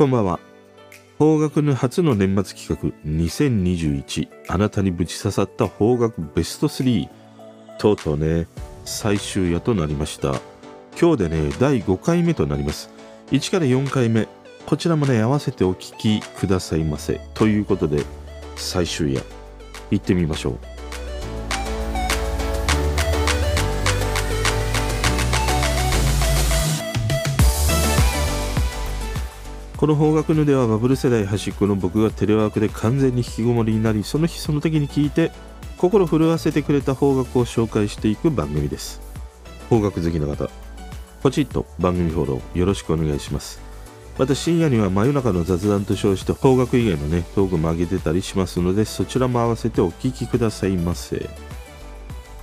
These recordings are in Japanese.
こんばんは。邦楽の初の年末企画2021あなたにぶち刺さった邦楽ベスト3とうとうね最終夜となりました。今日でね第5回目となります。1から4回目こちらもね合わせてお聞きくださいませ。ということで最終夜行ってみましょう。この方角のではバブル世代端っこの僕がテレワークで完全に引きこもりになりその日その時に聞いて心震わせてくれた方角を紹介していく番組です。方角好きの方。ポチッと番組フォローよろしくお願いします。また深夜には真夜中の雑談と称して方角以外のねトークも上げてたりしますのでそちらも合わせてお聞きくださいませ。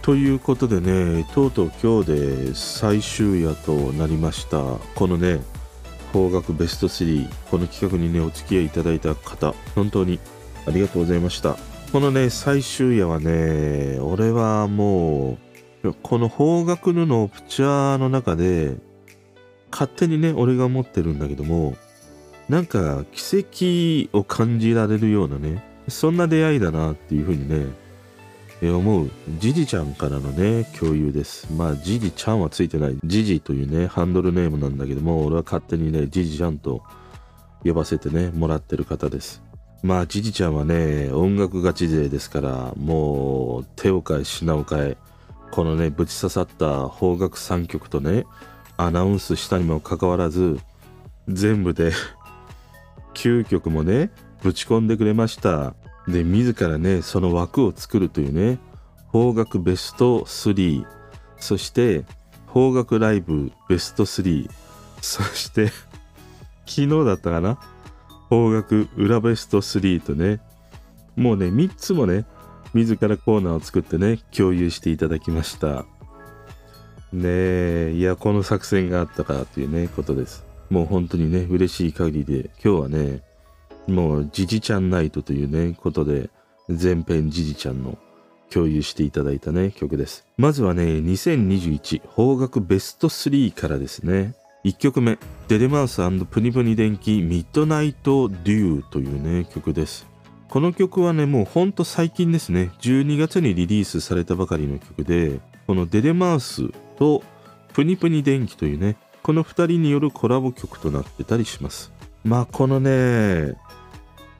ということでねとうとう今日で最終夜となりました。このね方角ベスト3この企画にねお付き合いいただいた方本当にありがとうございました。このね最終夜はね俺はもうこの方角布のプチャーの中で勝手にね俺が思ってるんだけどもなんか奇跡を感じられるようなねそんな出会いだなっていうふうにね思うジジちゃんからのね共有です。まあジジちゃんはついてない。ジジというねハンドルネームなんだけども俺は勝手にねジジちゃんと呼ばせてねもらってる方です。まあジジちゃんはね音楽ガチ勢ですからもう手を変え品を変えこのねぶち刺さった邦楽3曲とねアナウンスしたにもかかわらず全部で9曲もねぶち込んでくれました。で自らねその枠を作るというね邦楽ベスト3そして邦楽ライブベスト3そして昨日だったかな？邦楽裏ベスト3とねもうね3つもね自らコーナーを作ってね共有していただきました。ねえいやこの作戦があったかというねことです。もう本当にね嬉しい限りで今日はねもう、じじちゃんナイトというね、ことで、全編じじちゃんの共有していただいたね、曲です。まずはね、2021邦楽ベスト3からですね。1曲目、デデマウスプニプニ電気ミッドナイトデューというね、曲です。この曲はね、もうほんと最近ですね、12月にリリースされたばかりの曲で、このデデマウスとプニプニ電気というね、この2人によるコラボ曲となってたりします。まあこのね、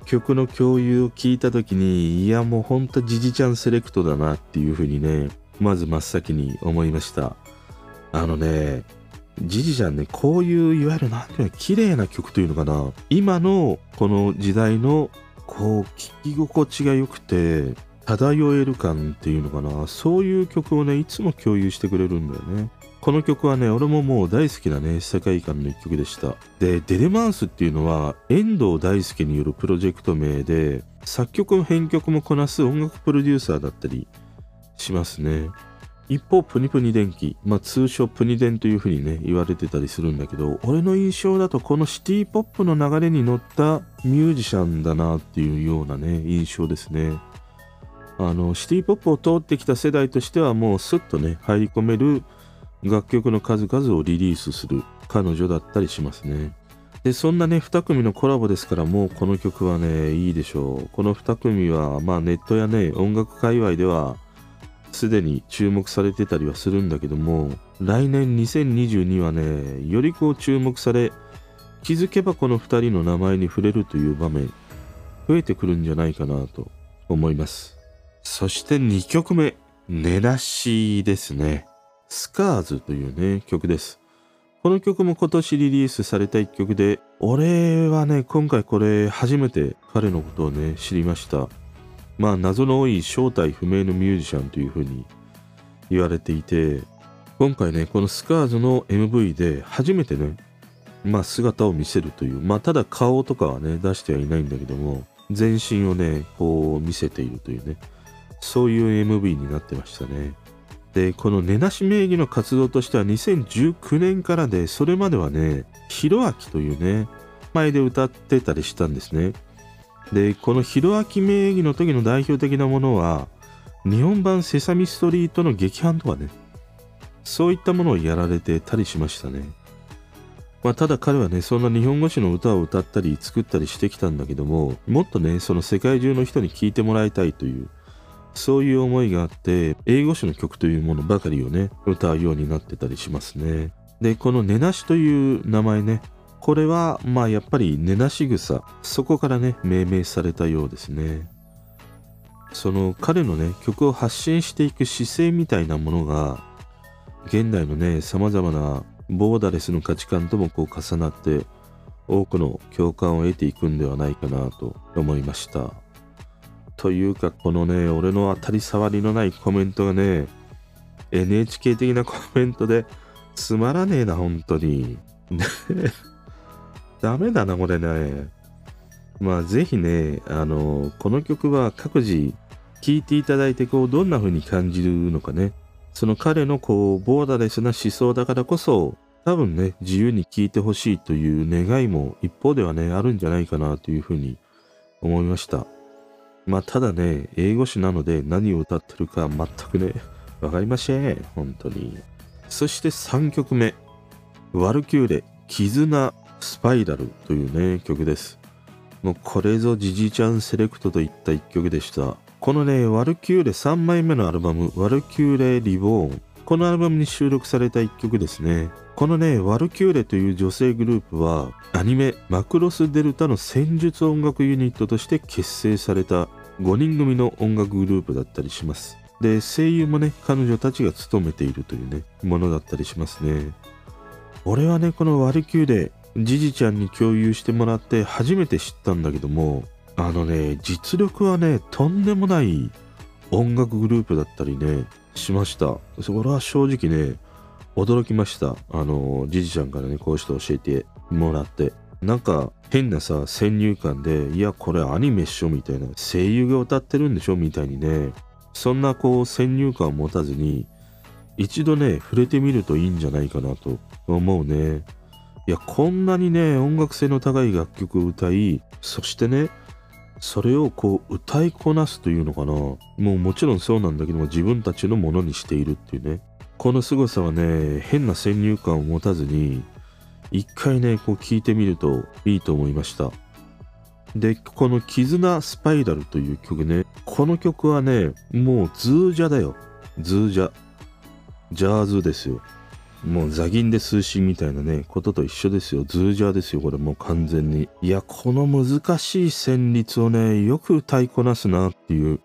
曲の共有を聞いた時にいやもうほんとジジちゃんセレクトだなっていうふうにねまず真っ先に思いました。あのねジジちゃんねこういういわゆる何ていうの綺麗な曲というのかな。今のこの時代のこう聴き心地が良くて漂える感っていうのかな。そういう曲をねいつも共有してくれるんだよね。この曲はね、俺ももう大好きなね、世界観の一曲でした。で、デレマウスっていうのは、遠藤大輔によるプロジェクト名で、作曲も編曲もこなす音楽プロデューサーだったりしますね。一方、プニプニ電気、まあ通称プニデンという風にね、言われてたりするんだけど、俺の印象だとこのシティポップの流れに乗ったミュージシャンだなっていうようなね、印象ですね。あの、シティポップを通ってきた世代としてはもうスッとね、入り込める楽曲の数々をリリースする彼女だったりしますね。で、そんなね、2組のコラボですからもうこの曲はね、いいでしょう。この2組は、まあネットやね、音楽界隈では、すでに注目されてたりはするんだけども、来年2022はね、よりこう注目され、気づけばこの2人の名前に触れるという場面、増えてくるんじゃないかなと思います。そして2曲目、寝なしですね。スカーズというね、曲です。この曲も今年リリースされた一曲で、俺はね、今回これ初めて彼のことをね、知りました。まあ、謎の多い正体不明のミュージシャンという風に言われていて、今回ね、このスカーズの MV で初めてね、まあ姿を見せるという、まあただ顔とかはね、出してはいないんだけども、全身をね、こう見せているというね、そういう MV になってましたね。でこの根なし名義の活動としては2019年からでそれまではねひろあきというね前で歌ってたりしたんですね。でこのひろあき名義の時の代表的なものは日本版セサミストリートの劇伴とかねそういったものをやられてたりしましたね。まあ、ただ彼はね、そんな日本語詞の歌を歌ったり作ったりしてきたんだけども、もっとね、その世界中の人に聴いてもらいたいという、そういう思いがあって、英語詞の曲というものばかりをね、歌うようになってたりしますね。で、この寝なしという名前ね、これは、まあやっぱり寝なし草、そこからね、命名されたようですね。その彼のね、曲を発信していく姿勢みたいなものが、現代のね、様々なボーダレスの価値観ともこう重なって、多くの共感を得ていくんではないかなと思いました。というか、このね、俺の当たり障りのないコメントがね、NHK 的な コメントで、つまらねえな、本当に。ダメだな、これね。まあ、ぜひね、あの、この曲は各自聴いていただいて、こう、どんな風に感じるのかね。その彼のこう、ボーダレスな思想だからこそ、多分ね、自由に聴いてほしいという願いも一方ではね、あるんじゃないかなというふうに思いました。まあ、ただね、英語詞なので何を歌ってるか全くね、わかりません。本当に。そして3曲目。ワルキューレ、絆、スパイラルというね、曲です。もうこれぞジジちゃんセレクトといった一曲でした。このね、ワルキューレ3枚目のアルバム、ワルキューレリボーン。このアルバムに収録された一曲ですね。このね、ワルキューレという女性グループは、アニメ、マクロスデルタの戦術音楽ユニットとして結成された5人組の音楽グループだったりします。で、声優もね、彼女たちが務めているというね、ものだったりしますね。俺はね、このワルキューレ、じじちゃんに共有してもらって初めて知ったんだけども、あのね、実力はね、とんでもない音楽グループだったりね、しました。それは正直ね、驚きました。あの、じじちゃんからね、こうして教えてもらって。なんか変なさ、先入観で、いや、これアニメっしょみたいな、声優が歌ってるんでしょみたいにね、そんなこう先入観を持たずに、一度ね、触れてみるといいんじゃないかなと思うね。いや、こんなにね、音楽性の高い楽曲を歌い、そしてね、それをこう歌いこなすというのかな。もうもちろんそうなんだけども、自分たちのものにしているっていうね。この凄さはね、変な先入観を持たずに、一回ね、こう聞いてみるといいと思いました。で、この絆スパイラルという曲ね、この曲はね、もうズージャだよ。ズージャ。ジャーズですよ。もうザギンでシースーみたいなね、ことと一緒ですよ。ズージャーですよ、これもう完全に。いや、この難しい旋律をね、よく歌いこなすなっていう。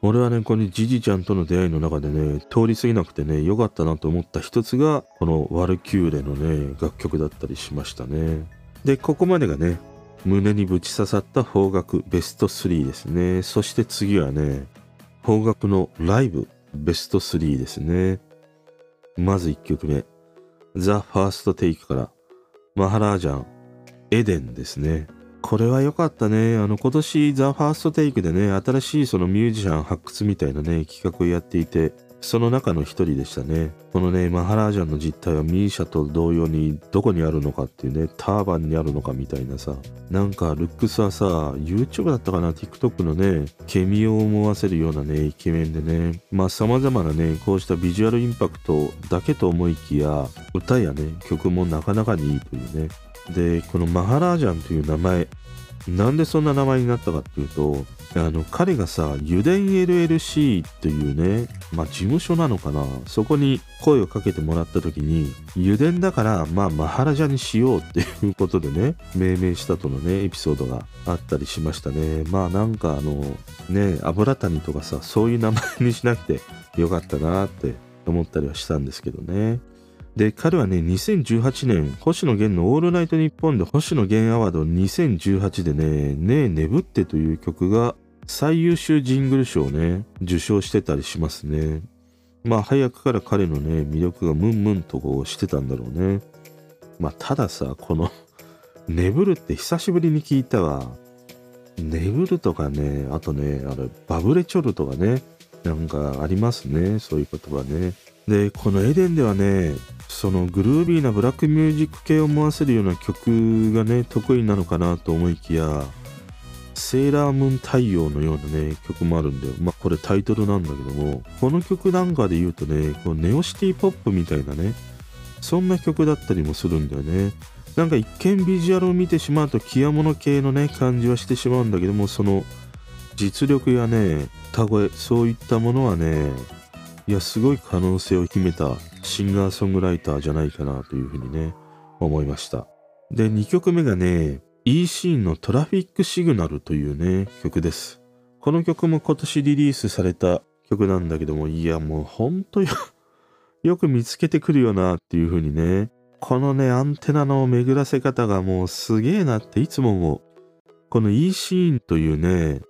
俺はね、このジジちゃんとの出会いの中でね、通り過ぎなくてね、良かったなと思った一つが、このワルキューレのね、楽曲だったりしましたね。で、ここまでがね、胸にぶち刺さった方角ベスト3ですね。そして次はね、方角のライブベスト3ですね。まず1曲目。ザ・ファースト・テイクから、マハラージャン、エデンですね。これは良かったね。あの、今年、ザ・ファースト・テイクでね、新しいそのミュージシャン発掘みたいなね、企画をやっていて、その中の一人でしたね。このね、マハラージャンの実態はミーシャと同様にどこにあるのかっていうね、ターバンにあるのかみたいなさ、なんかルックスはさ、YouTube だったかな、TikTok のね、ケミを思わせるようなね、イケメンでね、まあ様々なね、こうしたビジュアルインパクトだけと思いきや、歌やね、曲もなかなかにいいというね。で、このマハラージャンという名前、なんでそんな名前になったかっていうと、あの、彼がさ、油田 LLC っていうね、まあ事務所なのかな、そこに声をかけてもらった時に、油田だから、まあマハラジャにしようっていうことでね、命名したとのね、エピソードがあったりしましたね。まあなんかあの、ね、油谷とかさ、そういう名前にしなくてよかったなって思ったりはしたんですけどね。で、彼はね、2018年、星野源のオールナイトニッポンで星野源アワード2018でね、ねえ眠ってという曲が最優秀ジングル賞をね、受賞してたりしますね。まあ早くから彼のね、魅力がムンムンとこうしてたんだろうね。まあたださ、この眠るって久しぶりに聞いたわ。眠るとかね、あとね、あれ、バブレチョルとかね、なんかありますね、そういう言葉ね。で、このエデンではね、そのグルービーなブラックミュージック系を思わせるような曲がね、得意なのかなと思いきや、セーラームーン太陽のようなね、曲もあるんだよ。まあ、これタイトルなんだけども、この曲なんかで言うとね、こうネオシティポップみたいなね、そんな曲だったりもするんだよね。なんか一見ビジュアルを見てしまうと極物系のね感じはしてしまうんだけどもその実力やね歌声そういったものはねいやすごい可能性を秘めたシンガーソングライターじゃないかなというふうにね思いました。で2曲目がね E シーンのトラフィックシグナルというね曲です。この曲も今年リリースされた曲なんだけどもいやもうほんとよ よく見つけてくるよなっていう風にねこのねアンテナの巡らせ方がもうすげえなっていつも思う。この E シーンというね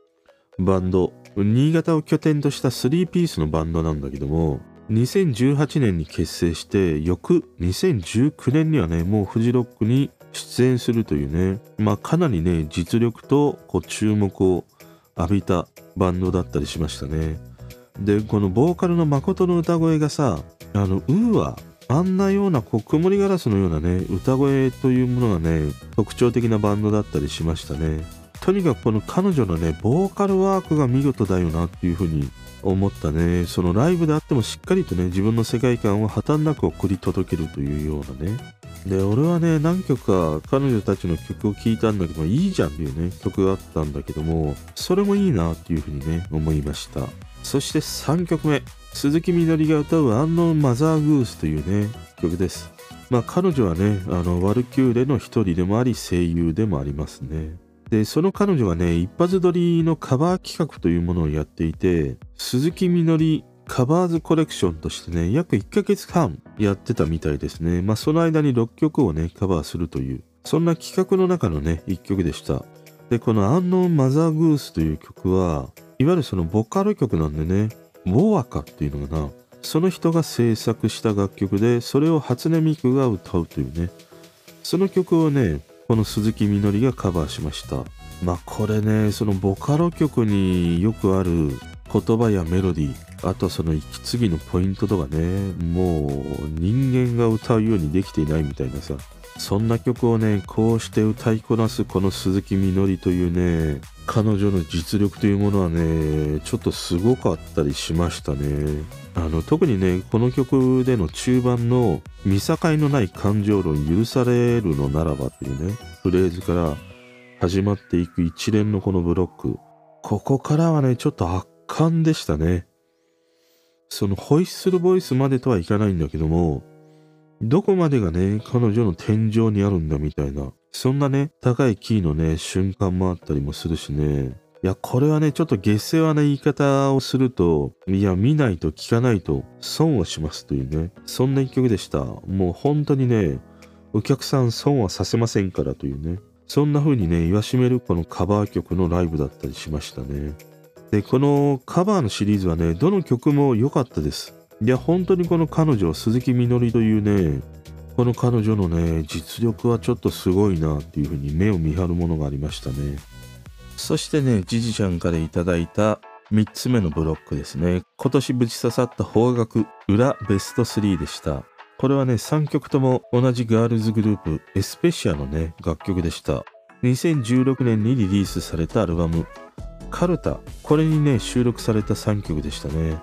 バンド新潟を拠点とした3ピースのバンドなんだけども2018年に結成して翌2019年にはねもうフジロックに出演するというねまあかなりね実力とこう注目を浴びたバンドだったりしましたね。でこのボーカルの誠の歌声がさあのウーはあんなようなこう曇りガラスのようなね歌声というものがね特徴的なバンドだったりしましたね。とにかくこの彼女のねボーカルワークが見事だよなっていうふうに思ったね。そのライブであってもしっかりとね自分の世界観を破綻なく送り届けるというようなね。で俺はね何曲か彼女たちの曲を聴いたんだけどいいじゃんっていうね曲があったんだけどもそれもいいなっていうふうにね思いました。そして3曲目鈴木みのりが歌う「アンノンマザーグース」というね曲です。まあ彼女はねあのワルキューレの一人でもあり声優でもありますね。でその彼女がね一発撮りのカバー企画というものをやっていて鈴木みのりカバーズコレクションとしてね約1ヶ月半やってたみたいですね。まあその間に6曲をねカバーするというそんな企画の中のね1曲でした。でこの「アンノンマザーグース」という曲はいわゆるそのボカロ曲なんでねウォアカっていうのかな。その人が制作した楽曲でそれを初音ミクが歌うというねその曲をねこの鈴木みのりがカバーしました。まあこれねそのボカロ曲によくある言葉やメロディー。あとその息継ぎのポイントとかねもう人間が歌うようにできていないみたいなさそんな曲をねこうして歌いこなすこの鈴木みのりというね彼女の実力というものはねちょっとすごかったりしましたね。あの特にねこの曲での中盤の見境のない感情論許されるのならばというねフレーズから始まっていく一連のこのブロックここからはねちょっと圧巻でしたね。そのホイッスルボイスまでとはいかないんだけどもどこまでがね彼女の天井にあるんだみたいなそんなね高いキーのね瞬間もあったりもするしねいや、これはね、ちょっと下世話な言い方をすると、いや、見ないと聞かないと損をしますというね、そんな一曲でした。もう本当にね、お客さん損はさせませんからというね、そんな風にね、言わしめるこのカバー曲のライブだったりしましたね。で、このカバーのシリーズはね、どの曲も良かったです。いや、本当にこの彼女、鈴木みのりというね、この彼女のね、実力はちょっとすごいなっていう風に目を見張るものがありましたね。そしてね、じじちゃんからいただいた3つ目のブロックですね。今年ぶち刺さった方角裏ベスト3でした。これはね、3曲とも同じガールズグループエスペシアのね、楽曲でした。2016年にリリースされたアルバムカルタ。これにね、収録された3曲でしたね。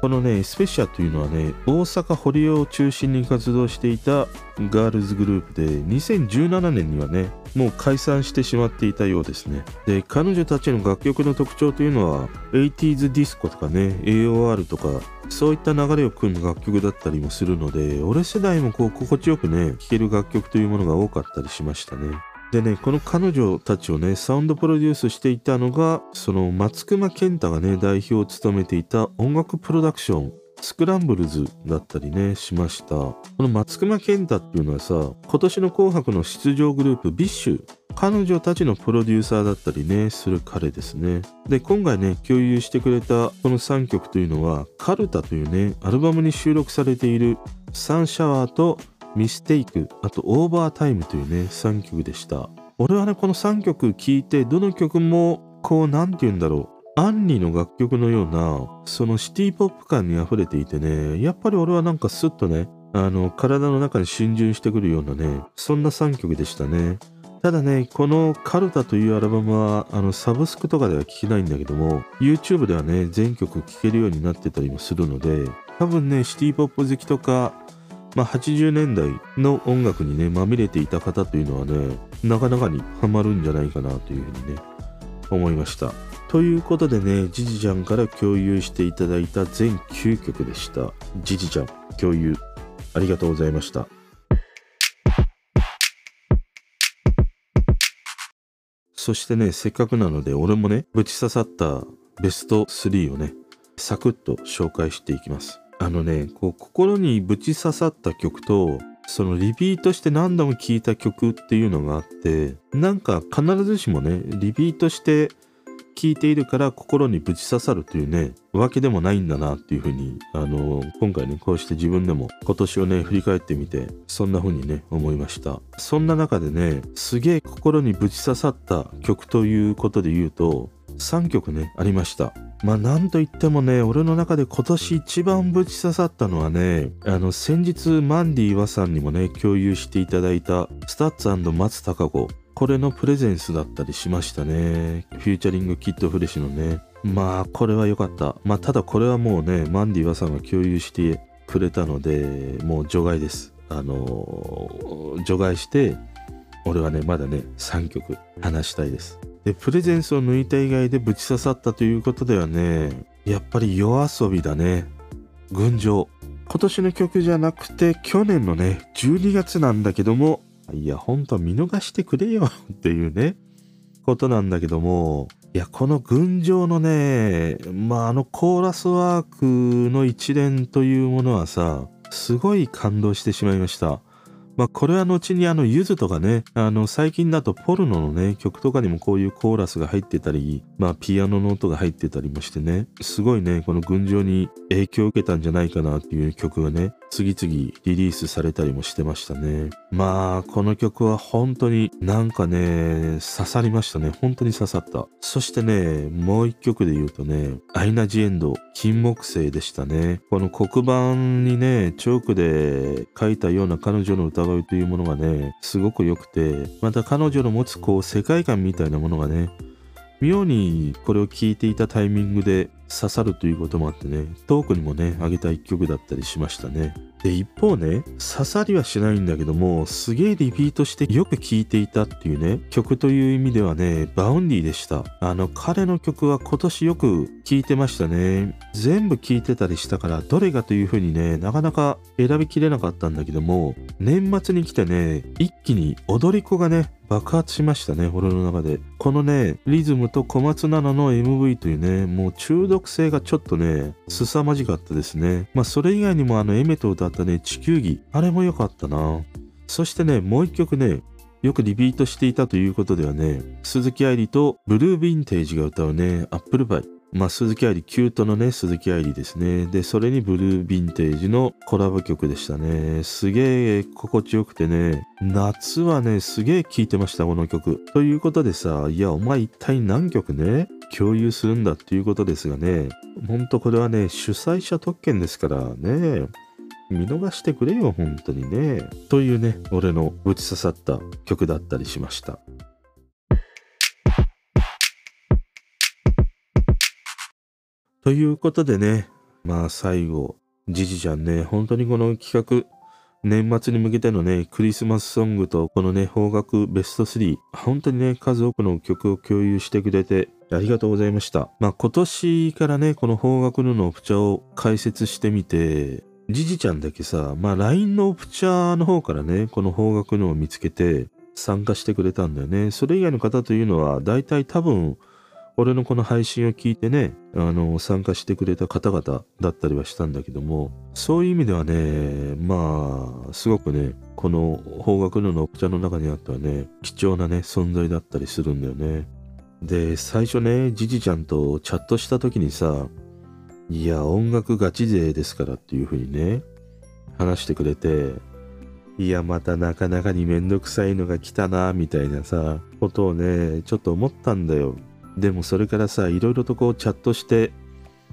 このね、スペシアというのはね、大阪堀尾を中心に活動していたガールズグループで、2017年にはね、もう解散してしまっていたようですね。で、彼女たちの楽曲の特徴というのは、80s ディスコとかね、AOR とか、そういった流れを組む楽曲だったりもするので、俺世代もこう心地よくね、聴ける楽曲というものが多かったりしましたね。でね、この彼女たちをね、サウンドプロデュースしていたのが、その松隈健太がね、代表を務めていた音楽プロダクション、スクランブルズだったりね、しました。この松隈健太っていうのはさ、今年の紅白の出場グループ、 BiSH、彼女たちのプロデューサーだったりね、する彼ですね。で、今回ね、共有してくれたこの3曲というのは、カルタというね、アルバムに収録されているサンシャワーとミステイク、あとオーバータイムというね、3曲でした。俺はね、この3曲聴いて、どの曲も、こう、なんて言うんだろう。アンニの楽曲のような、そのシティポップ感に溢れていてね、やっぱり俺はなんかスッとね、あの、体の中に浸潤してくるようなね、そんな3曲でしたね。ただね、このカルタというアルバムは、あの、サブスクとかでは聴けないんだけども、YouTube ではね、全曲聴けるようになってたりもするので、多分ね、シティポップ好きとか、まあ、80年代の音楽にねまみれていた方というのはねなかなかにハマるんじゃないかなというふうにね思いました。ということでねじじちゃんから共有していただいた全9曲でした。じじちゃん共有ありがとうございました。そしてねせっかくなので俺もねぶち刺さったベスト3をねサクッと紹介していきます。あのねこう心にぶち刺さった曲とそのリピートして何度も聴いた曲っていうのがあってなんか必ずしもねリピートして聴いているから心にぶち刺さるというねわけでもないんだなっていうふうにあの今回ねこうして自分でも今年をね振り返ってみてそんな風にね思いました。そんな中でねすげえ心にぶち刺さった曲ということで言うと3曲ねありました。まあなんといってもね俺の中で今年一番ぶち刺さったのはねあの先日マンディ・ワさんにもね共有していただいた STUTS 松たか子これの Presence だったりしましたね。 featuring KID FRESINO のね。まあこれは良かった。まあただこれはもうねマンディ・ワさんが共有してくれたのでもう除外です。あの除外して俺はねまだね3曲話したいですで、プレゼンスを抜いた以外でぶち刺さったということではね、やっぱり夜遊びだね。群青。今年の曲じゃなくて、去年のね、12月なんだけども、いや、ほんと見逃してくれよ っていうね、ことなんだけども、いや、この群青のね、まあ、あのコーラスワークの一連というものはさ、すごい感動してしまいました。まあ、これは後にあの、ゆずとかね、あの、最近だとポルノのね、曲とかにもこういうコーラスが入ってたり、まあ、ピアノの音が入ってたりもしてね、すごいね、この群青に影響を受けたんじゃないかなっていう曲がね、次々リリースされたりもしてましたね。まあ、この曲は本当になんかね、刺さりましたね。本当に刺さった。そしてね、もう一曲で言うとね、アイナ・ジ・エンド、金木犀でしたね。この黒板にね、チョークで書いたような彼女の歌声というものがね、すごく良くて、また彼女の持つこう世界観みたいなものがね、妙にこれを聴いていたタイミングで刺さるということもあってね、トークにもね、あげた一曲だったりしましたね。で、一方ね、刺さりはしないんだけども、すげえリピートしてよく聴いていたっていうね、曲という意味ではね、 Vaundy でした。あの、彼の曲は今年よく聴いてましたね。全部聴いてたりしたから、どれがというふうにね、なかなか選びきれなかったんだけども、年末に来てね、一気に踊り子がね、爆発しましたね、俺の中で。このね、リズムと小松菜奈の MV というね、もう中毒性がちょっとね、凄まじかったですね。まあ、それ以外にもあの、 Aimer と歌ったね、地球儀。あれも良かったな。そしてね、もう一曲ね、よくリピートしていたということではね、鈴木愛理とブルーヴィンテージが歌うね、アップルパイ。まあ、鈴木愛理、キュートのね、鈴木愛理ですね。で、それにブルーヴィンテージのコラボ曲でしたね。すげえ心地よくてね、夏はね、すげえ聴いてました、この曲。ということでさ、いや、お前一体何曲ね、共有するんだっていうことですがね、ほんとこれはね、主催者特権ですからね、見逃してくれよ、本当にね。というね、俺の打ち刺さった曲だったりしました。ということでね、まあ最後、じじちゃんね、本当にこの企画、年末に向けてのね、クリスマスソングとこのね、邦楽ベスト3、本当にね、数多くの曲を共有してくれてありがとうございました。まあ今年からね、この邦楽のオプチャを解説してみて、じじちゃんだけさ、まあ LINE のオプチャの方からね、この邦楽のを見つけて参加してくれたんだよね。それ以外の方というのは、大体多分、俺のこの配信を聞いてね、あの、参加してくれた方々だったりはしたんだけども、そういう意味ではね、まあ、すごくね、この方角ののお茶の中にあったね、貴重なね、存在だったりするんだよね。で、最初ね、じじちゃんとチャットした時にさ、いや、音楽ガチ勢ですからっていう風にね、話してくれて、いや、またなかなかにめんどくさいのが来たな、みたいなさ、ことをね、ちょっと思ったんだよ。でもそれからさ、いろいろとこうチャットして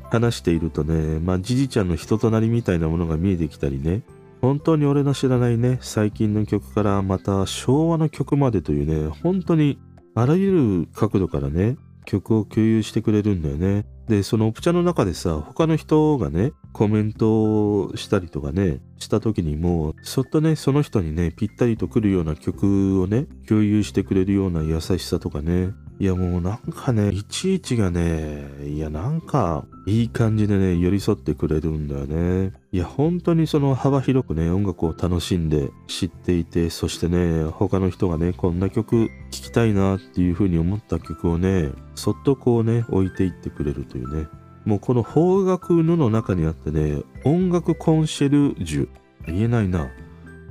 話しているとね、まあじじちゃんの人となりみたいなものが見えてきたりね、本当に俺の知らないね、最近の曲からまた昭和の曲までというね、本当にあらゆる角度からね、曲を共有してくれるんだよね。で、そのオプチャの中でさ、他の人がね、コメントをしたりとかね、した時にも、そっとね、その人にね、ぴったりと来るような曲をね、共有してくれるような優しさとかね、いやもうなんかね、いちいちがね、いやなんか、いい感じでね、寄り添ってくれるんだよね。いや本当にその幅広くね、音楽を楽しんで知っていて、そしてね、他の人がね、こんな曲聴きたいなっていう風に思った曲をね、そっとこうね、置いていってくれるというね。もうこの方角のの中にあってね、音楽コンシェルジュ。言えないな。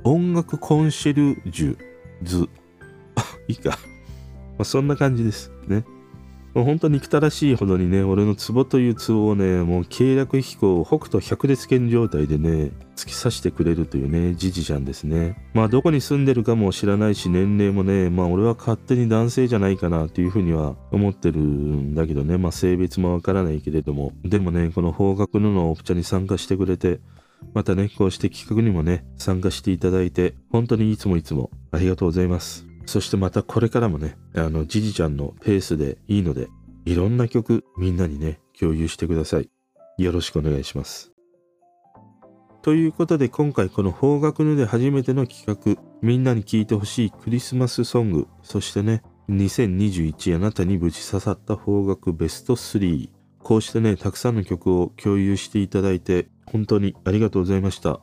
音楽コンシェルジュズ。あ、いいか。まあ、そんな感じです。ね。もう本当に憎たらしいほどにね、俺の壺という壺をね、もう計略飛行北斗百列圏状態でね、突き刺してくれるというね、じじちゃんですね。まあどこに住んでるかも知らないし、年齢もね、まあ俺は勝手に男性じゃないかなというふうには思ってるんだけどね、まあ性別もわからないけれども、でもね、この方角ののオプチャに参加してくれて、またね、こうして企画にもね、参加していただいて、本当にいつもいつもありがとうございます。そしてまたこれからもね、あの、じじちゃんのペースでいいので、いろんな曲みんなにね、共有してください。よろしくお願いします。ということで今回この方角ので初めての企画、みんなに聴いてほしいクリスマスソング、そしてね、2021あなたにぶち刺さった方角ベスト3。こうしてね、たくさんの曲を共有していただいて、本当にありがとうございました。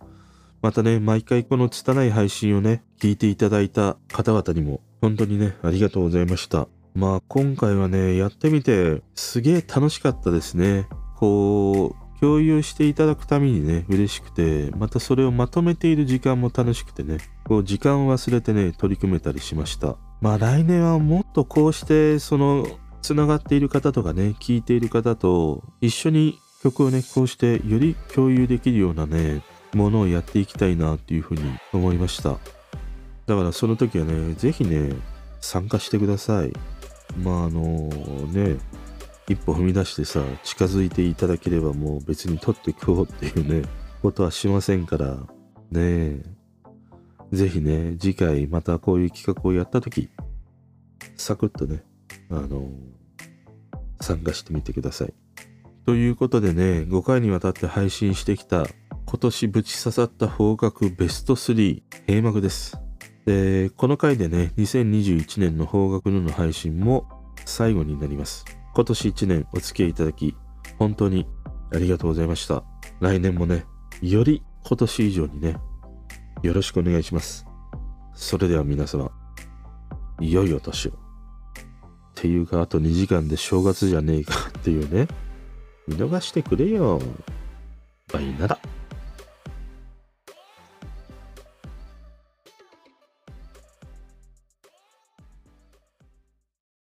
またね、毎回この拙い配信をね、聞いていただいた方々にも、本当にね、ありがとうございました。まあ今回はね、やってみて、すげえ楽しかったですね。こう、共有していただくためにね、嬉しくて、またそれをまとめている時間も楽しくてね、こう時間を忘れてね、取り組めたりしました。まあ来年はもっとこうして、その、つながっている方とかね、聞いている方と一緒に曲をね、こうしてより共有できるようなね、ものをやっていきたいなっていうふうに思いました。だからその時はね、ぜひね、参加してください。まああのね、一歩踏み出してさ、近づいていただければもう別に取っていこうっていうね、ことはしませんから、ねぜひね、次回またこういう企画をやった時、サクッとね、あの参加してみてください。ということでね、5回にわたって配信してきた今年ぶち刺さった方角ベスト3閉幕です。で、この回でね、2021年の方角のの配信も最後になります。今年1年お付き合いいただき、本当にありがとうございました。来年もね、より今年以上にね、よろしくお願いします。それでは皆様、良いお年を。っていうか、あと2時間で正月じゃねえかっていうね。見逃してくれよ。バイなら。